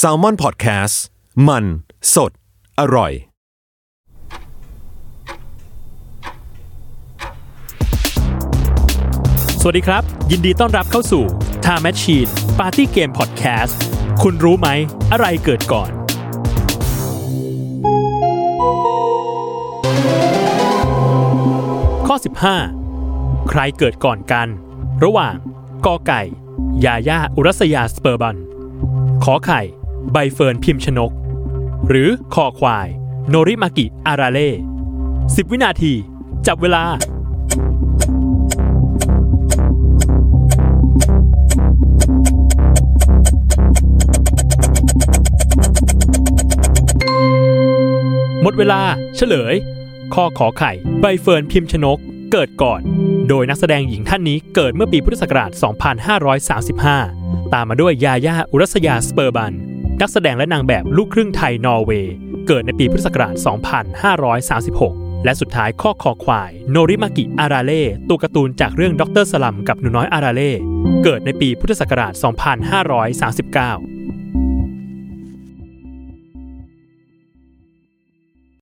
s a l ม o n PODCAST มัน สด อร่อย สวัสดีครับ ยินดีต้อนรับเข้าสู่ Time Machine Party Game Podcast คุณรู้ไหม อะไรเกิดก่อน ข้อ 15 ใครเกิดก่อนกัน ระหว่างกอไก่ ยาย่าอุรัสยาสเปอร์บัน ขอไข่ ใบเฟิร์นพิมพ์ชนก หรือคอควาย โนริมากิอาราเล่10วินาที จับเวลาหมดเวลาเฉลย ข้อ ข ไข่ ใบเฟิร์นพิมพ์ชนก เกิดก่อน โดยนักแสดงหญิงท่านนี้เกิดเมื่อปีพุทธศักราช 2535 ตามมาด้วยญาญ่าอุรัสยาเสปอร์บันด์ นักแสดงและนางแบบลูกครึ่งไทยนอร์เวย์ เกิดในปีพุทธศักราช 2536 และสุดท้ายข้อ ค ควาย โนริมากิอาราเล่ตัวการ์ตูนจากเรื่องด็อกเตอร์สลัมกับหนูน้อยอาราเล่ เกิดในปีพุทธศักราช 2539